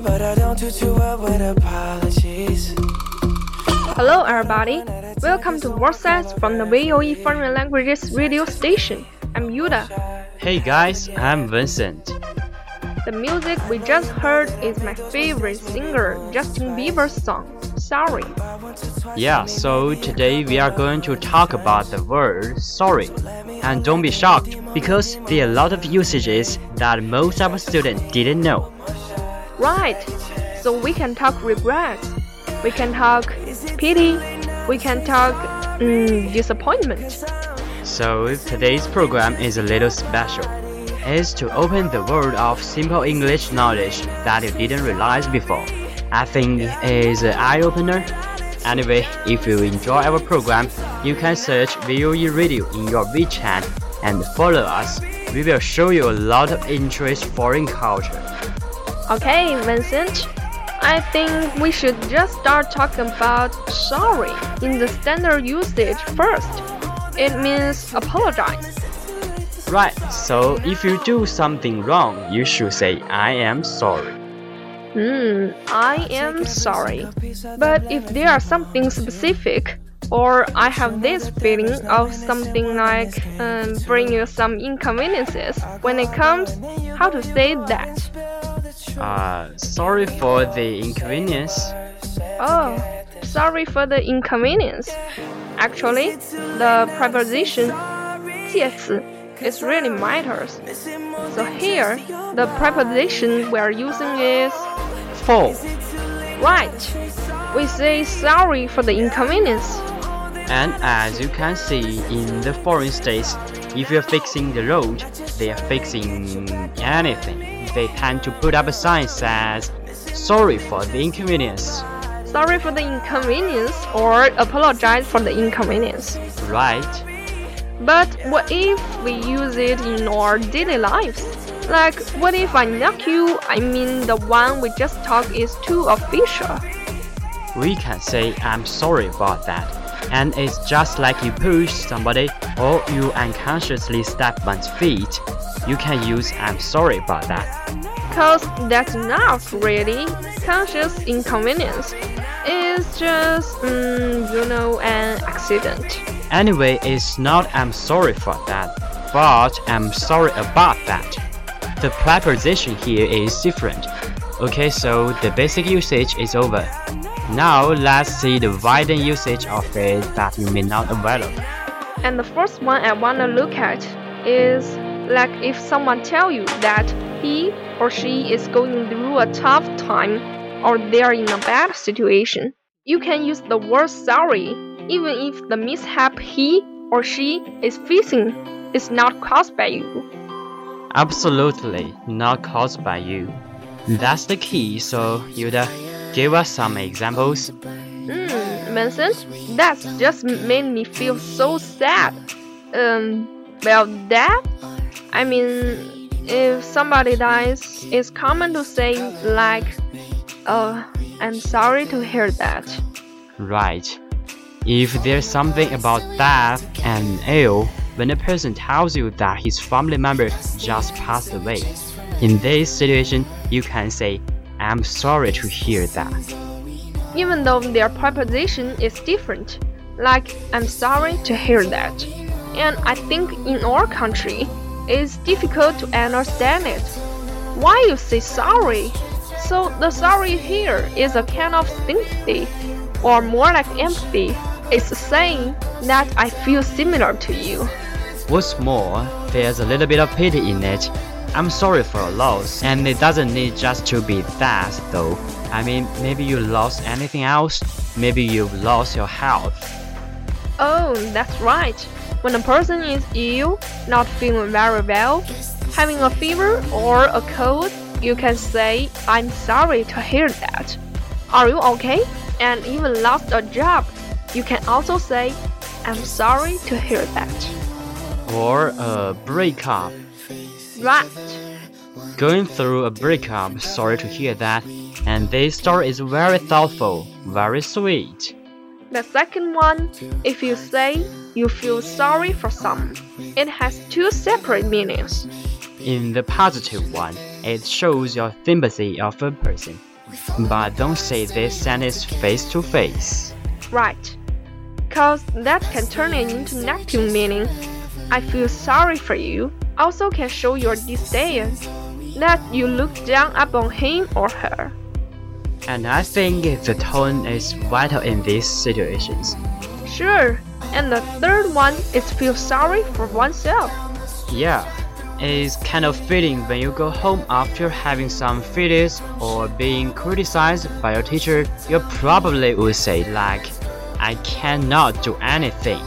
But I don't do too well with apologies. Hello, everybody. Welcome to World Says from the VOE Foreign Languages radio station. I'm Yuda. Hey guys, I'm Vincent. The music we just heard is my favorite singer, Justin Bieber's song, Sorry. Yeah, so today we are going to talk about the word sorry. And don't be shocked because there are a lot of usages that most of our students didn't know. Right. So we can talk regrets. We can talk pity. We can talk mm, disappointment. So today's program is a little special. It's to open the world of simple English knowledge that you didn't realize before. I think it is an eye opener. Anyway, if you enjoy our program, you can search VOE Radio in your WeChat and follow us. We will show you a lot of interest foreign culture. Okay, Vincent. I think we should just start talking about sorry in the standard usage first. It means apologize. Right, so if you do something wrong, you should say I am sorry. Hmm, I am sorry. But if there are something specific, or I have this feeling of something like um, bring you some inconveniences when it comes, how to say that? Uh, sorry for the inconvenience. Oh, sorry for the inconvenience. Actually, the preposition 介词 is really matters. So here, the preposition we are using is For right. We say sorry for the inconvenience. and as you can see in the foreign states, if you're fixing the road, they are fixing anything. They tend to put up a sign says sorry for the inconvenience. Sorry for the inconvenience or apologize for the inconvenience. Right? But what if we use it in our daily lives? Like, what if I knock you? I mean, the one we just talked is too official. We can say I'm sorry about that. And it's just like you push somebody or you unconsciously step on one's feet. You can use I'm sorry about that. Cause that's not really conscious inconvenience. It's just, mm, you know, an accident. Anyway, it's not I'm sorry for that, but I'm sorry about that. The preposition here is different. Okay, so the basic usage is over. Now let's see the widened usage of it that you may not aware of. And the first one I wanna look at is like if someone tell you that he or she is going through a tough time or they are in a bad situation. You can use the word sorry even if the mishap he or she is facing is not caused by you. Absolutely not caused by you. That's the key, so Yuda, give us some examples. Hmm, Vincent, that's just made me feel so sad. Um, well, that, I mean, if somebody dies, it's common to say, like, oh, I'm sorry to hear that. Right. If there's something about death and ill, when a person tells you that his family member just passed away, in this situation, you can say, I'm sorry to hear that. Even though their preposition is different, like, I'm sorry to hear that. And I think in our country, it's difficult to understand it. Why you say sorry? So the sorry here is a kind of sympathy, or more like empathy. It's saying that I feel similar to you. What's more, there's a little bit of pity in it. I'm sorry for your loss, and it doesn't need just to be that, though. I mean, maybe you lost anything else, maybe you've lost your health. Oh, that's right. When a person is ill, not feeling very well, having a fever or a cold, you can say, I'm sorry to hear that. Are you okay? And even lost a job, you can also say, I'm sorry to hear that. Or a breakup. Right. Going through a breakup, sorry to hear that. And this story is very thoughtful, very sweet. The second one, if you say you feel sorry for someone, it has two separate meanings. In the positive one, it shows your sympathy of a person. But don't say this sentence face to face. Right. Cause that can turn it into negative meaning. I feel sorry for you also can show your disdain, that you look down upon him or her. And I think the tone is vital in these situations. Sure. And the third one is feel sorry for oneself. Yeah. It's kind of fitting when you go home after having some failures or being criticized by your teacher, you probably would say like, I cannot do anything.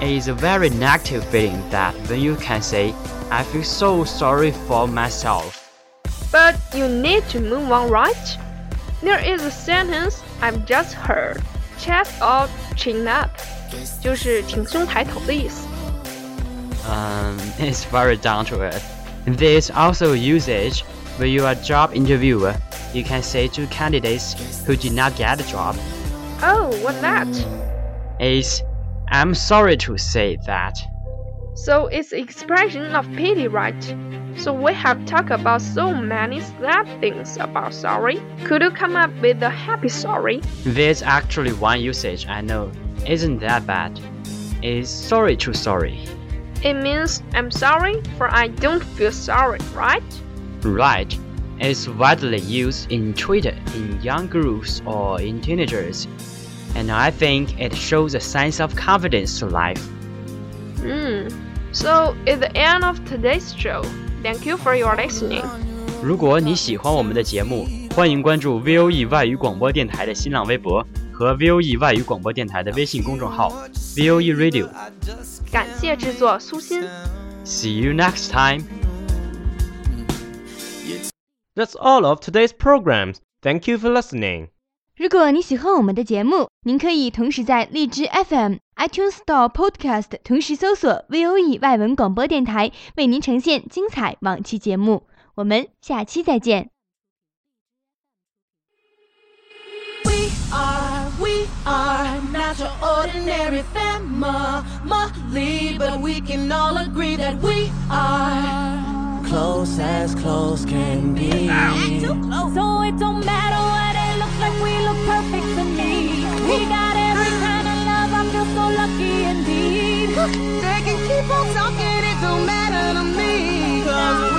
It is a very negative feeling that when you can say, I feel so sorry for myself. But you need to move on, right? There is a sentence I've just heard. Chest up, chin up，就是挺胸抬头的意思。Um, it's very down to earth. There's also usage when you are a job interviewer. You can say to candidates who did not get the job. Oh, what's that? Is I'm sorry to say that. So it's expression of pity, right? So we have talked about so many sad things about sorry. Could you come up with a happy sorry? There's actually one usage I know isn't that bad. Is sorry to sorry. It means I'm sorry for I don't feel sorry, right? Right. It's widely used in Twitter in young groups or in teenagers. And I think it shows a sense of confidence to life. Hmm. So it's the end of today's show. Thank you for your listening. 如果你喜欢我们的节目，欢迎关注 VOE 外语广播电台的新浪微博和 VOE 外语广播电台的微信公众号 VOE Radio。感谢制作苏欣。See you next time. That's all of today's programs. Thank you for listening. 如果你喜欢我们的节目，您可以同时在荔枝 FM、iTunes Store、Podcast 同时搜索 VOE 外文广播电台，为您呈现精彩往期节目。我们下期再见。We are, we are not your ordinary family, but we can all agree that we are Close as close can be. too close. So it don't matter what like we look perfect to me. We got every kind of love, I feel so lucky indeed. They can keep on talking, it don't matter to me. Cause